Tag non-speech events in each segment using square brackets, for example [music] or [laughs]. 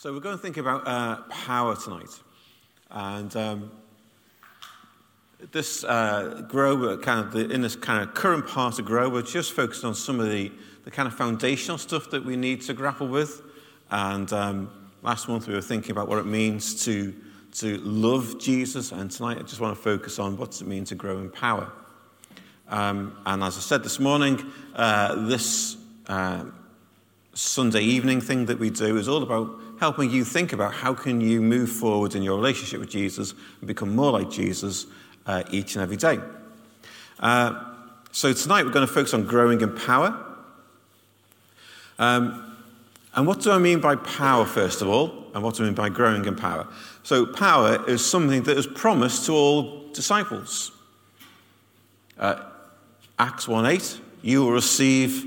So we're going to think about uh, power tonight. And um, this uh, grow, kind of the, in this kind of current part of grow, we're just focused on some of the, the kind of foundational stuff that we need to grapple with. And um, last month we were thinking about what it means to, to love Jesus. And tonight I just want to focus on what does it mean to grow in power. Um, and as I said this morning, uh, this uh, Sunday evening thing that we do is all about helping you think about how can you move forward in your relationship with Jesus and become more like Jesus uh, each and every day. Uh, so tonight we're going to focus on growing in power. Um, and what do I mean by power, first of all? And what do I mean by growing in power? So, power is something that is promised to all disciples. Uh, Acts 1 8, you will receive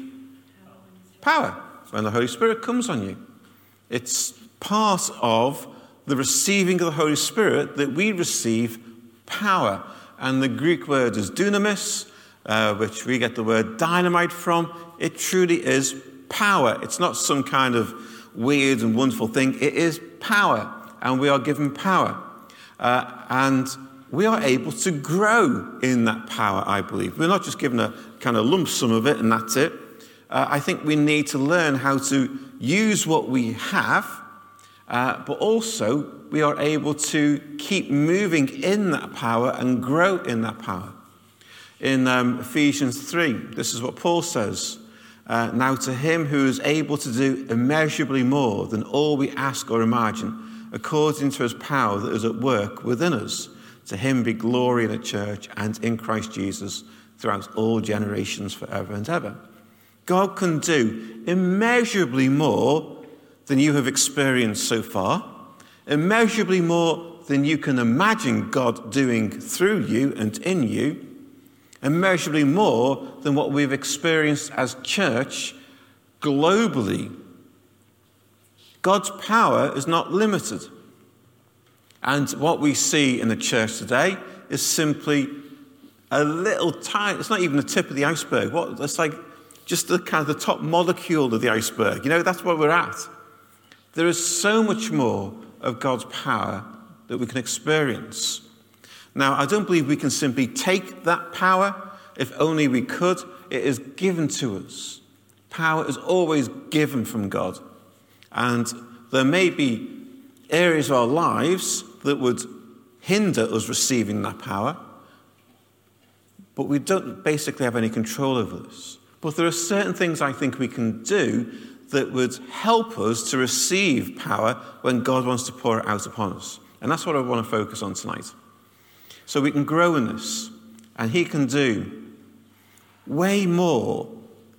power when the Holy Spirit comes on you. It's part of the receiving of the Holy Spirit that we receive power. And the Greek word is dunamis, uh, which we get the word dynamite from. It truly is power. It's not some kind of weird and wonderful thing, it is power. And we are given power. Uh, and we are able to grow in that power, I believe. We're not just given a kind of lump sum of it and that's it. Uh, I think we need to learn how to use what we have uh, but also we are able to keep moving in that power and grow in that power. In um, Ephesians 3, this is what Paul says. Uh, now, to him who is able to do immeasurably more than all we ask or imagine, according to his power that is at work within us, to him be glory in the church and in Christ Jesus throughout all generations, forever and ever. God can do immeasurably more than you have experienced so far, immeasurably more than you can imagine God doing through you and in you, immeasurably more than what we've experienced as church globally. God's power is not limited. And what we see in the church today is simply a little tiny, it's not even the tip of the iceberg. What, it's like just the kind of the top molecule of the iceberg. You know, that's where we're at. There is so much more of God's power that we can experience. Now, I don't believe we can simply take that power. If only we could. It is given to us. Power is always given from God. And there may be areas of our lives that would hinder us receiving that power, but we don't basically have any control over this. But there are certain things I think we can do that would help us to receive power when God wants to pour it out upon us. And that's what I want to focus on tonight. So we can grow in this, and He can do way more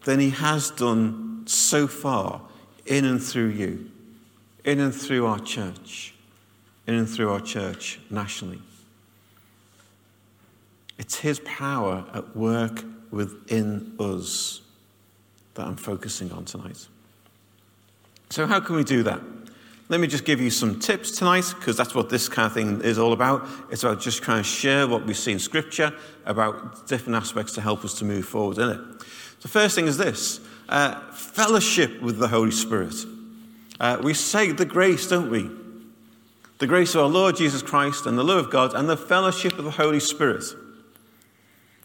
than He has done so far in and through you, in and through our church, in and through our church nationally. It's His power at work within us that I'm focusing on tonight. So, how can we do that? Let me just give you some tips tonight, because that's what this kind of thing is all about. It's about just trying to share what we see in Scripture about different aspects to help us to move forward in it. The first thing is this uh, fellowship with the Holy Spirit. Uh, we say the grace, don't we? The grace of our Lord Jesus Christ and the love of God and the fellowship of the Holy Spirit.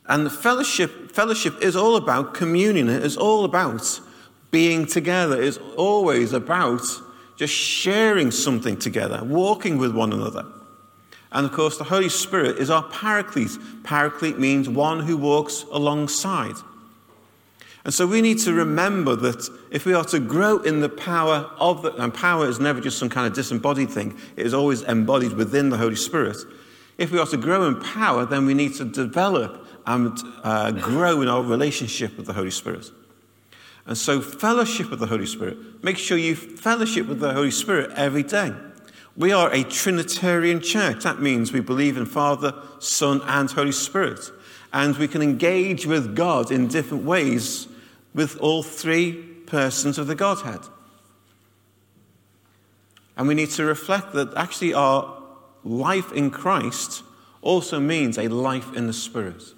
And the fellowship, fellowship is all about communion. It is all about being together it is always about just sharing something together, walking with one another. And of course, the Holy Spirit is our paraclete. Paraclete means one who walks alongside. And so we need to remember that if we are to grow in the power of the, and power is never just some kind of disembodied thing, it is always embodied within the Holy Spirit. If we are to grow in power, then we need to develop and uh, grow in our relationship with the Holy Spirit. And so, fellowship with the Holy Spirit. Make sure you fellowship with the Holy Spirit every day. We are a Trinitarian church. That means we believe in Father, Son, and Holy Spirit. And we can engage with God in different ways with all three persons of the Godhead. And we need to reflect that actually our life in Christ also means a life in the Spirit.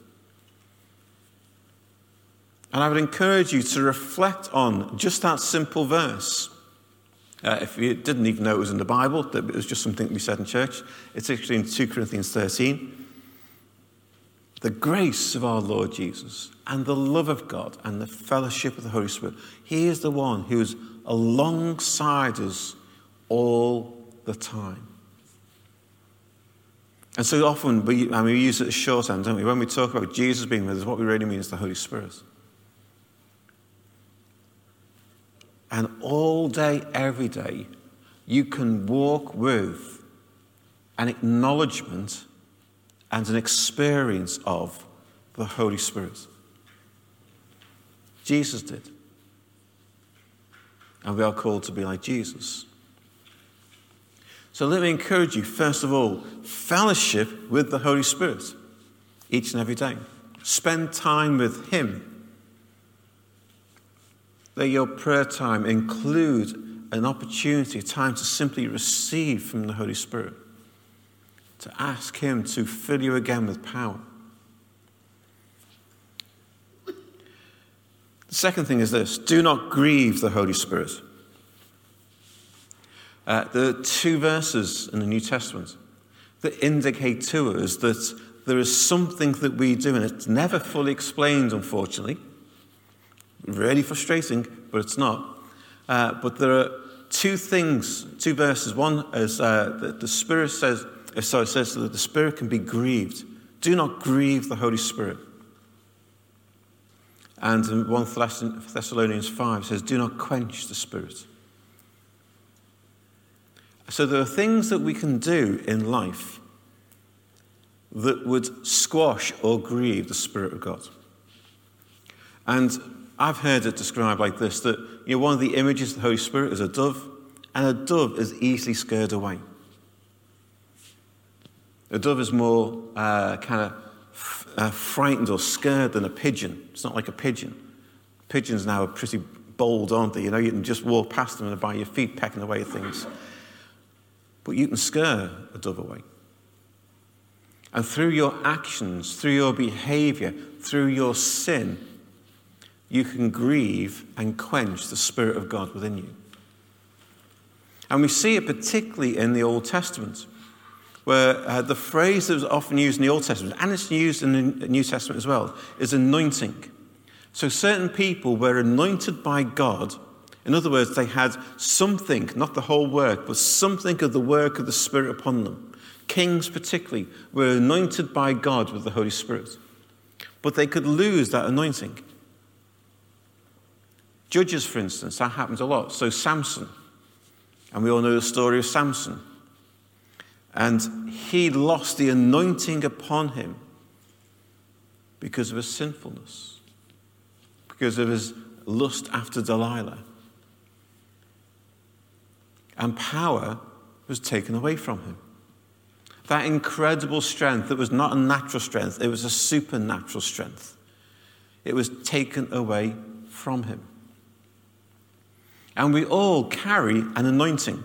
And I would encourage you to reflect on just that simple verse. Uh, if you didn't even know it was in the Bible, that it was just something we said in church, it's actually in 2 Corinthians 13. The grace of our Lord Jesus and the love of God and the fellowship of the Holy Spirit. He is the one who is alongside us all the time. And so often we, I mean, we use it as shorthand, don't we? When we talk about Jesus being with us, what we really mean is the Holy Spirit. And all day, every day, you can walk with an acknowledgement and an experience of the Holy Spirit. Jesus did. And we are called to be like Jesus. So let me encourage you, first of all, fellowship with the Holy Spirit each and every day. Spend time with Him. Let your prayer time include an opportunity, a time to simply receive from the Holy Spirit, to ask Him to fill you again with power. The second thing is this do not grieve the Holy Spirit. Uh, there are two verses in the New Testament that indicate to us that there is something that we do, and it's never fully explained, unfortunately. Really frustrating, but it's not. Uh, but there are two things, two verses. One is uh, that the Spirit says, uh, sorry, says that the Spirit can be grieved. Do not grieve the Holy Spirit. And in 1 Thessalonians 5 says, Do not quench the Spirit. So there are things that we can do in life that would squash or grieve the Spirit of God. And I've heard it described like this that you know, one of the images of the Holy Spirit is a dove, and a dove is easily scared away. A dove is more uh, kind of f- uh, frightened or scared than a pigeon. It's not like a pigeon. Pigeons now are pretty bold, aren't they? You know, you can just walk past them and by your feet pecking away at things. But you can scare a dove away. And through your actions, through your behavior, through your sin, you can grieve and quench the Spirit of God within you. And we see it particularly in the Old Testament, where uh, the phrase that was often used in the Old Testament, and it's used in the New Testament as well, is anointing. So certain people were anointed by God in other words, they had something, not the whole work, but something of the work of the Spirit upon them. Kings, particularly, were anointed by God with the Holy Spirit. But they could lose that anointing. Judges, for instance, that happens a lot. So, Samson, and we all know the story of Samson. And he lost the anointing upon him because of his sinfulness, because of his lust after Delilah and power was taken away from him. That incredible strength, that was not a natural strength, it was a supernatural strength. It was taken away from him. And we all carry an anointing.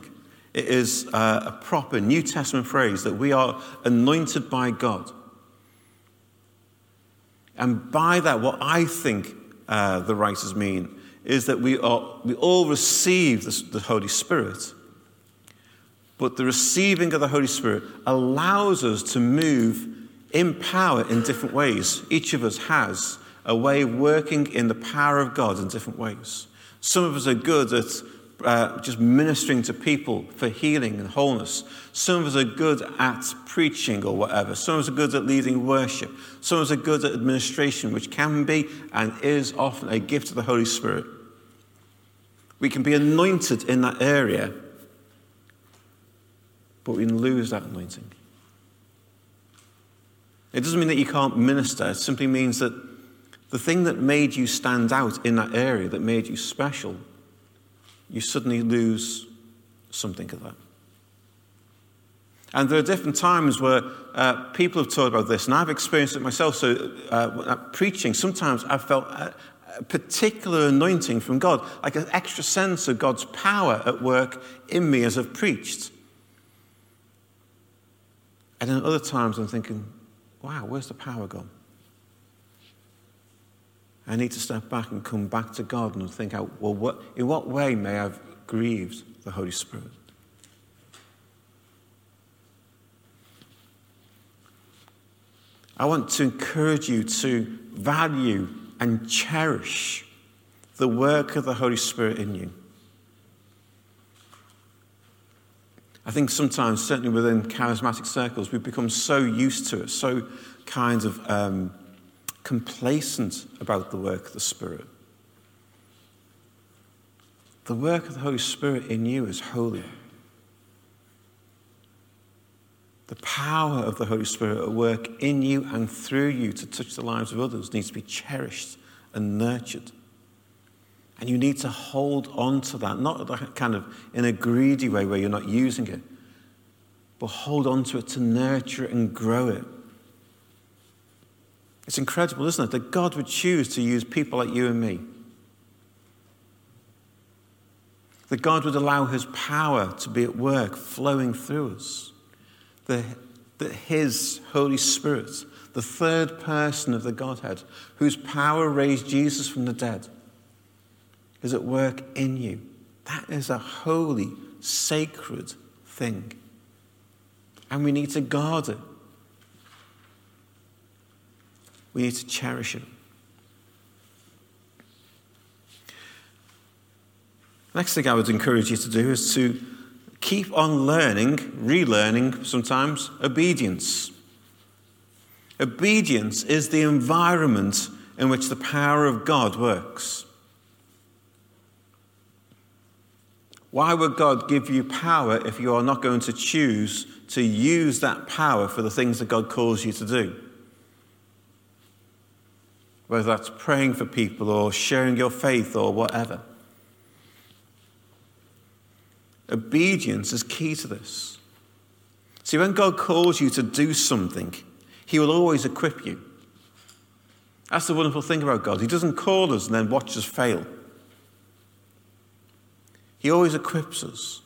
It is uh, a proper New Testament phrase that we are anointed by God. And by that, what I think uh, the writers mean is that we, are, we all receive the, the Holy Spirit but the receiving of the Holy Spirit allows us to move in power in different ways. Each of us has a way of working in the power of God in different ways. Some of us are good at uh, just ministering to people for healing and wholeness. Some of us are good at preaching or whatever. Some of us are good at leading worship. Some of us are good at administration, which can be and is often a gift of the Holy Spirit. We can be anointed in that area but we can lose that anointing. It doesn't mean that you can't minister, it simply means that the thing that made you stand out in that area, that made you special, you suddenly lose something of that. And there are different times where uh, people have talked about this, and I've experienced it myself. So, uh, preaching, sometimes I've felt a, a particular anointing from God, like an extra sense of God's power at work in me as I've preached. And then other times I'm thinking, wow, where's the power gone? I need to step back and come back to God and think out, well, what, in what way may I have grieved the Holy Spirit. I want to encourage you to value and cherish the work of the Holy Spirit in you. I think sometimes, certainly within charismatic circles, we've become so used to it, so kind of um, complacent about the work of the Spirit. The work of the Holy Spirit in you is holy. The power of the Holy Spirit at work in you and through you to touch the lives of others needs to be cherished and nurtured. And you need to hold on to that, not kind of in a greedy way where you're not using it, but hold on to it to nurture it and grow it. It's incredible, isn't it, that God would choose to use people like you and me. That God would allow His power to be at work, flowing through us. That, that His Holy Spirit, the third person of the Godhead, whose power raised Jesus from the dead, is at work in you. That is a holy, sacred thing. And we need to guard it. We need to cherish it. Next thing I would encourage you to do is to keep on learning, relearning sometimes, obedience. Obedience is the environment in which the power of God works. Why would God give you power if you are not going to choose to use that power for the things that God calls you to do? Whether that's praying for people or sharing your faith or whatever. Obedience is key to this. See, when God calls you to do something, He will always equip you. That's the wonderful thing about God. He doesn't call us and then watch us fail. He always equips us,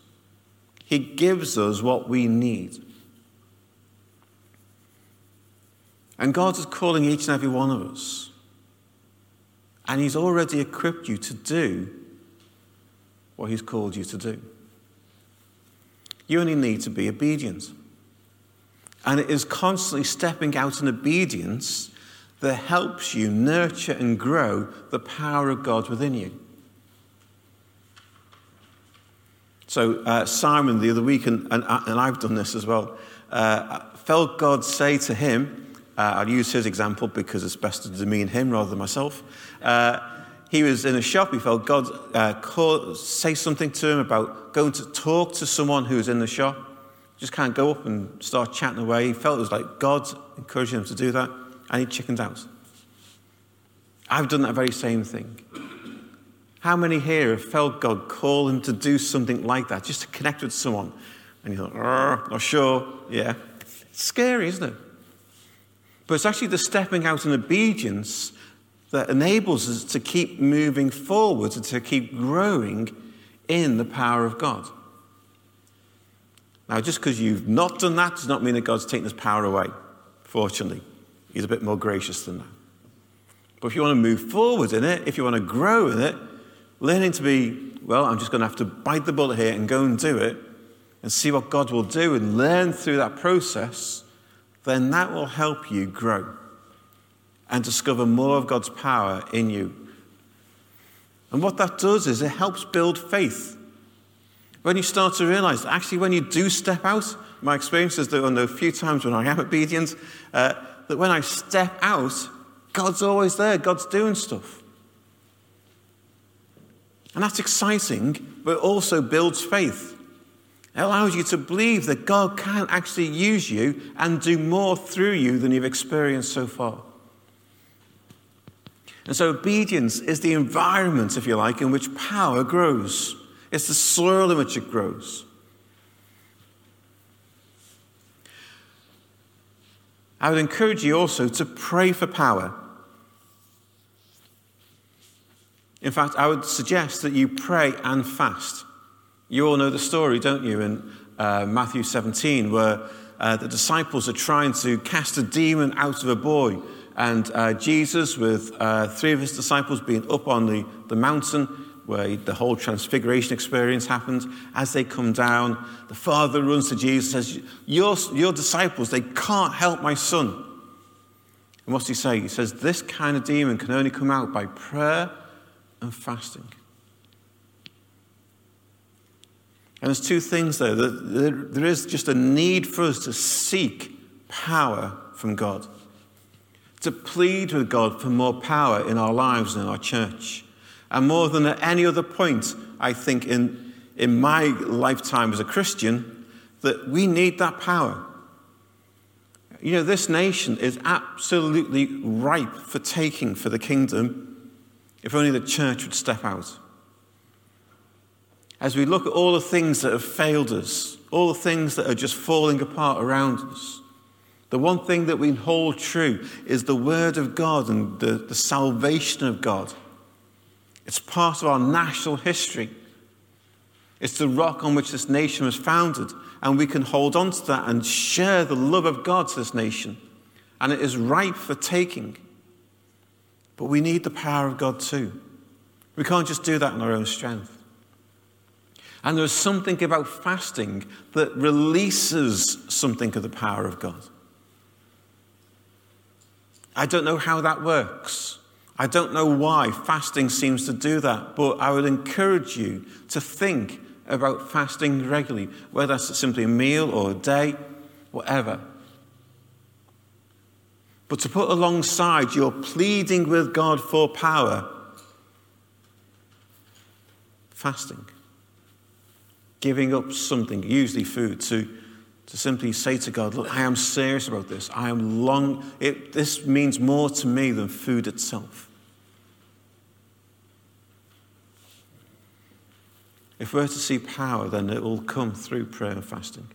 He gives us what we need. And God is calling each and every one of us. And He's already equipped you to do what He's called you to do. You only need to be obedient. And it is constantly stepping out in obedience that helps you nurture and grow the power of God within you. So, uh, Simon the other week, and, and, and, I've done this as well, uh, felt God say to him, uh, I'll use his example because it's best to demean him rather than myself. Uh, he was in a shop, he felt God uh, call, say something to him about going to talk to someone who was in the shop. Just can't go up and start chatting away. He felt it was like God encouraging him to do that, and he chickened out. I've done that very same thing. How many here have felt God call him to do something like that, just to connect with someone? And you thought, not sure. Yeah. It's scary, isn't it? But it's actually the stepping out in obedience that enables us to keep moving forward and to keep growing in the power of God. Now, just because you've not done that does not mean that God's taken his power away. Fortunately, he's a bit more gracious than that. But if you want to move forward in it, if you want to grow in it, learning to be, well, I'm just going to have to bite the bullet here and go and do it and see what God will do and learn through that process, then that will help you grow and discover more of God's power in you. And what that does is it helps build faith. When you start to realize, actually, when you do step out, my experience is that on the few times when I am obedient, uh, that when I step out, God's always there, God's doing stuff. And that's exciting, but also builds faith. It allows you to believe that God can actually use you and do more through you than you've experienced so far. And so, obedience is the environment, if you like, in which power grows. It's the soil in which it grows. I would encourage you also to pray for power. In fact, I would suggest that you pray and fast. You all know the story, don't you, in uh, Matthew 17, where uh, the disciples are trying to cast a demon out of a boy. And uh, Jesus, with uh, three of his disciples, being up on the, the mountain where the whole transfiguration experience happens. As they come down, the father runs to Jesus and says, your, your disciples, they can't help my son. And what's he say? He says, This kind of demon can only come out by prayer and fasting. And there's two things there. There is just a need for us to seek power from God, to plead with God for more power in our lives and in our church. And more than at any other point, I think, in, in my lifetime as a Christian, that we need that power. You know, this nation is absolutely ripe for taking for the kingdom if only the church would step out. As we look at all the things that have failed us, all the things that are just falling apart around us, the one thing that we hold true is the Word of God and the, the salvation of God. It's part of our national history. It's the rock on which this nation was founded, and we can hold on to that and share the love of God to this nation. And it is ripe for taking. But we need the power of God too. We can't just do that in our own strength. And there's something about fasting that releases something of the power of God. I don't know how that works. I don't know why fasting seems to do that, but I would encourage you to think about fasting regularly, whether that's simply a meal or a day, whatever. But to put alongside your pleading with God for power, fasting, giving up something, usually food, to to simply say to God, Look, I am serious about this. I am long, it, this means more to me than food itself. If we're to see power, then it will come through prayer and fasting.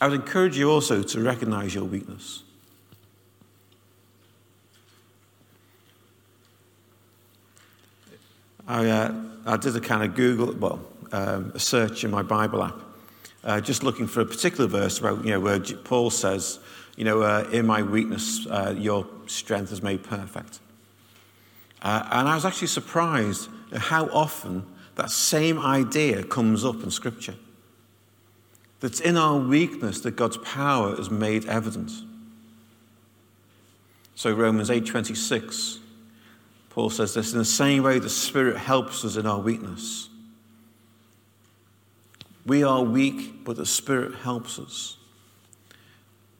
I would encourage you also to recognize your weakness. I, uh, I did a kind of Google, well, um, a search in my Bible app, uh, just looking for a particular verse about, you know, where Paul says, you know, uh, in my weakness, uh, your strength is made perfect. Uh, and I was actually surprised at how often that same idea comes up in Scripture. That it's in our weakness that God's power is made evident. So Romans 8:26 Paul says this in the same way the Spirit helps us in our weakness. We are weak, but the Spirit helps us.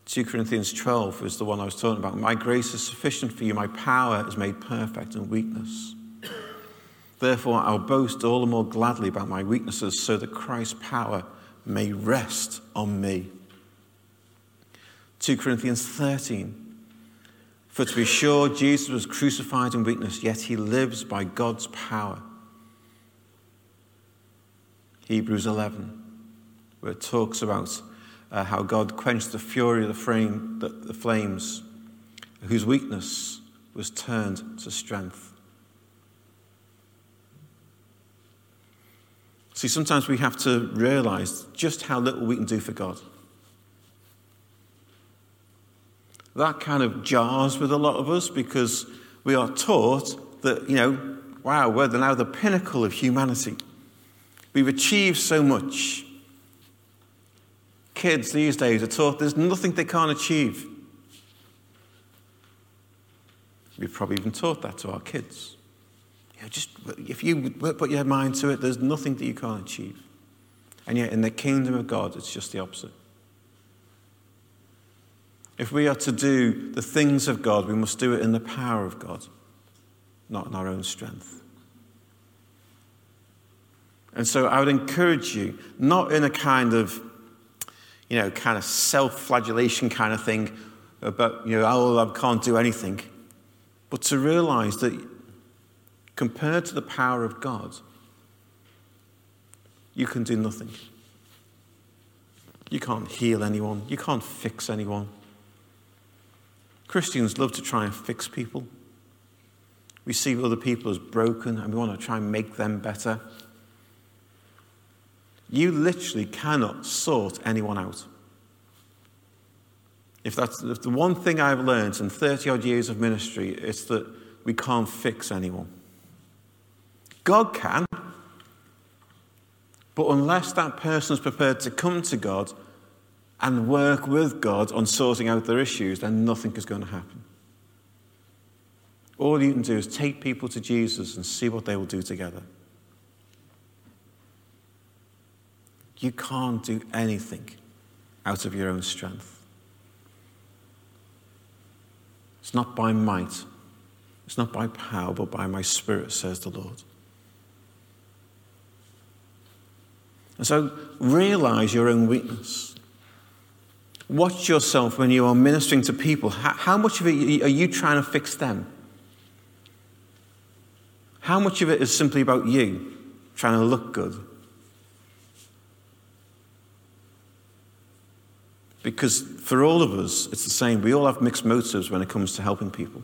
2 Corinthians 12 is the one I was talking about. My grace is sufficient for you, my power is made perfect in weakness. Therefore, I'll boast all the more gladly about my weaknesses so that Christ's power may rest on me. 2 Corinthians 13 for to be sure, Jesus was crucified in weakness, yet he lives by God's power. Hebrews 11, where it talks about uh, how God quenched the fury of the, frame, the, the flames, whose weakness was turned to strength. See, sometimes we have to realize just how little we can do for God. That kind of jars with a lot of us because we are taught that, you know, wow, we're now the pinnacle of humanity. We've achieved so much. Kids these days are taught there's nothing they can't achieve. We've probably even taught that to our kids. You know, just if you put your mind to it, there's nothing that you can't achieve. And yet, in the kingdom of God, it's just the opposite. If we are to do the things of God, we must do it in the power of God, not in our own strength. And so I would encourage you, not in a kind of, you know, kind of self flagellation kind of thing about, you know, oh, I can't do anything, but to realize that compared to the power of God, you can do nothing. You can't heal anyone, you can't fix anyone. Christians love to try and fix people. We see other people as broken and we want to try and make them better. You literally cannot sort anyone out. if that's if the one thing I've learned in 30 odd years of ministry, it's that we can't fix anyone. God can, but unless that person is prepared to come to God and work with God on sorting out their issues, then nothing is going to happen. All you can do is take people to Jesus and see what they will do together. You can't do anything out of your own strength. It's not by might, it's not by power, but by my spirit, says the Lord. And so realize your own weakness. Watch yourself when you are ministering to people. How, much of it are you trying to fix them? How much of it is simply about you trying to look good? Because for all of us, it's the same. We all have mixed motives when it comes to helping people.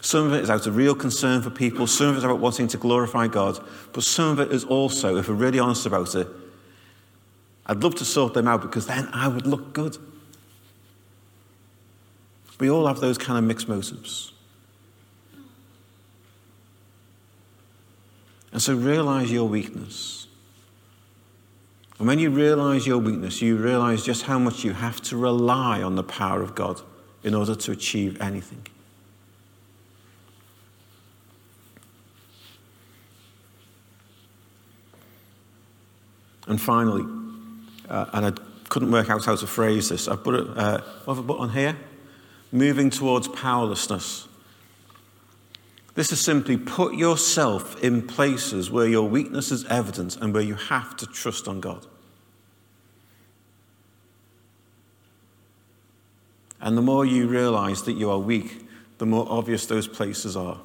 Some of it is out of real concern for people, some of it is about wanting to glorify God, but some of it is also, if we're really honest about it, I'd love to sort them out because then I would look good. We all have those kind of mixed motives. And so realize your weakness. And when you realize your weakness, you realize just how much you have to rely on the power of God in order to achieve anything. And finally, uh, and I couldn't work out how to phrase this, I put it, uh, what have I put on here? Moving towards powerlessness. This is simply put yourself in places where your weakness is evident and where you have to trust on God. And the more you realize that you are weak, the more obvious those places are.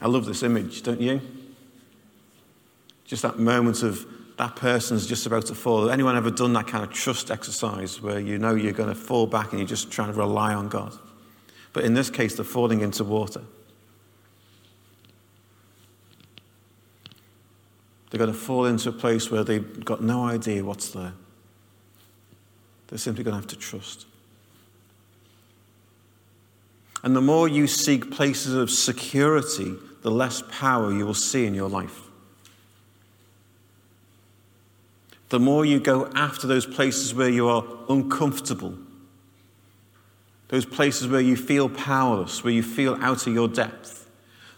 I love this image, don't you? Just that moment of that person's just about to fall. Anyone ever done that kind of trust exercise where you know you're going to fall back and you're just trying to rely on God? But in this case, they're falling into water. They're going to fall into a place where they've got no idea what's there. They're simply going to have to trust. And the more you seek places of security, the less power you will see in your life. The more you go after those places where you are uncomfortable, those places where you feel powerless, where you feel out of your depth,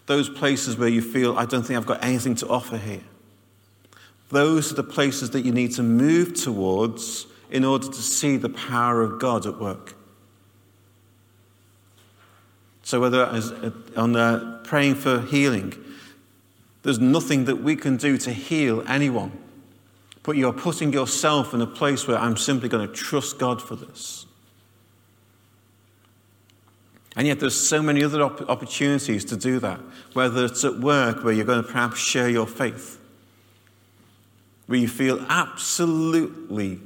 those places where you feel, I don't think I've got anything to offer here. Those are the places that you need to move towards in order to see the power of God at work. So, whether it's on uh, praying for healing, there's nothing that we can do to heal anyone. But you're putting yourself in a place where I'm simply going to trust God for this. And yet, there's so many other op- opportunities to do that, whether it's at work where you're going to perhaps share your faith, where you feel absolutely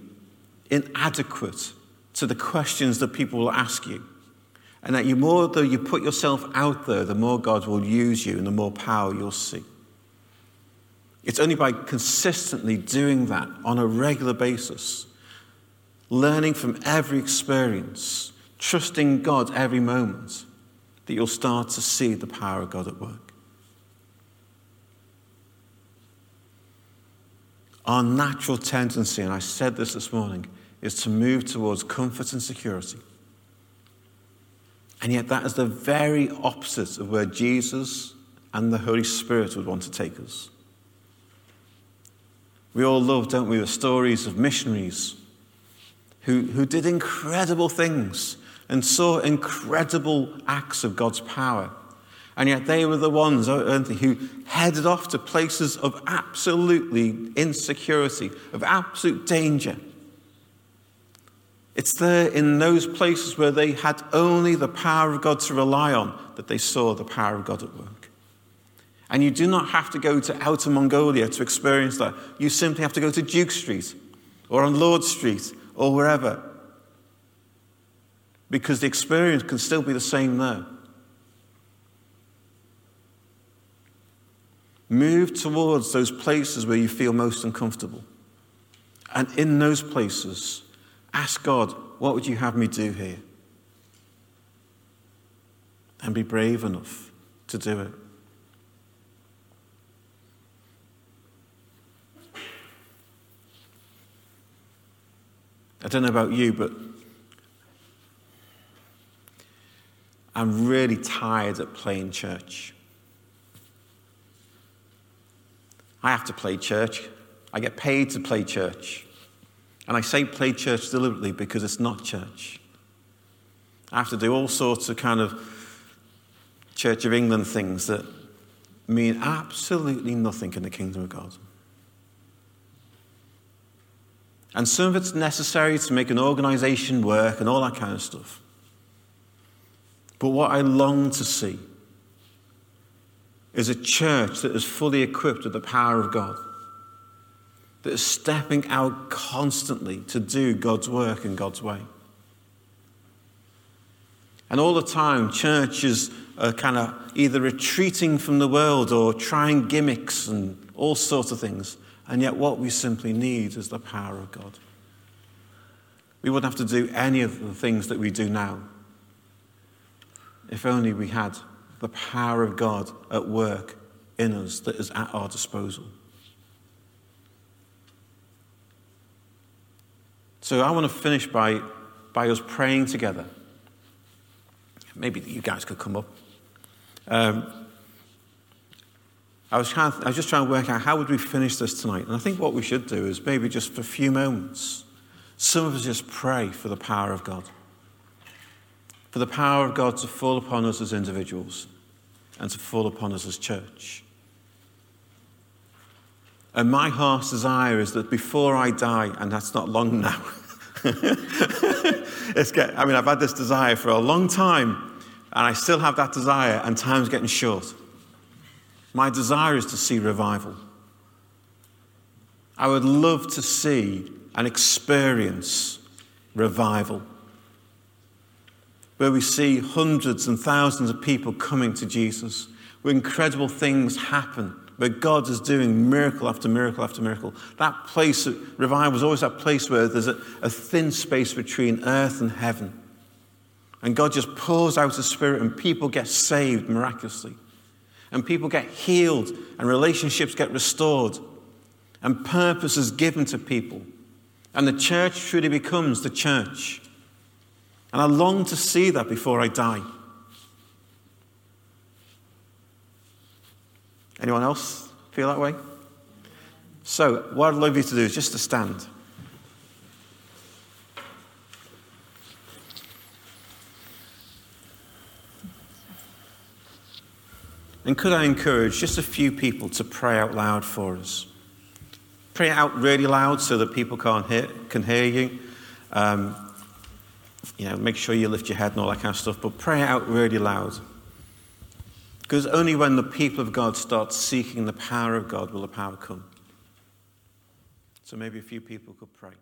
inadequate to the questions that people will ask you. And that the more though you put yourself out there, the more God will use you and the more power you'll see. It's only by consistently doing that on a regular basis, learning from every experience, trusting God every moment, that you'll start to see the power of God at work. Our natural tendency, and I said this this morning, is to move towards comfort and security. And yet, that is the very opposite of where Jesus and the Holy Spirit would want to take us. We all love, don't we, the stories of missionaries who, who did incredible things and saw incredible acts of God's power. And yet they were the ones, aren't they, who headed off to places of absolutely insecurity, of absolute danger. It's there in those places where they had only the power of God to rely on that they saw the power of God at work. And you do not have to go to Outer Mongolia to experience that. You simply have to go to Duke Street or on Lord Street or wherever. Because the experience can still be the same there. Move towards those places where you feel most uncomfortable. And in those places, ask God, what would you have me do here? And be brave enough to do it. I don't know about you, but I'm really tired of playing church. I have to play church. I get paid to play church. And I say play church deliberately because it's not church. I have to do all sorts of kind of Church of England things that mean absolutely nothing in the kingdom of God. And some of it's necessary to make an organization work and all that kind of stuff. But what I long to see is a church that is fully equipped with the power of God, that is stepping out constantly to do God's work in God's way. And all the time, churches are kind of either retreating from the world or trying gimmicks and all sorts of things. And yet, what we simply need is the power of God. We wouldn't have to do any of the things that we do now if only we had the power of God at work in us that is at our disposal. So I want to finish by, by us praying together. Maybe you guys could come up. Um, I was, trying, I was just trying to work out how would we finish this tonight. And I think what we should do is maybe just for a few moments, some of us just pray for the power of God for the power of God to fall upon us as individuals and to fall upon us as church. And my heart's desire is that before I die, and that's not long now, [laughs] it's get, I mean, I've had this desire for a long time, and I still have that desire, and time's getting short. My desire is to see revival. I would love to see and experience revival where we see hundreds and thousands of people coming to Jesus, where incredible things happen, where God is doing miracle after miracle after miracle. That place, revival is always that place where there's a, a thin space between earth and heaven. And God just pours out His Spirit, and people get saved miraculously. And people get healed, and relationships get restored, and purpose is given to people. And the church truly becomes the church. And I long to see that before I die. Anyone else feel that way? So, what I'd love you to do is just to stand. And could I encourage just a few people to pray out loud for us? Pray out really loud so that people can't hear, can hear you. Um, you know, make sure you lift your head and all that kind of stuff, but pray out really loud. Because only when the people of God start seeking the power of God will the power come. So maybe a few people could pray.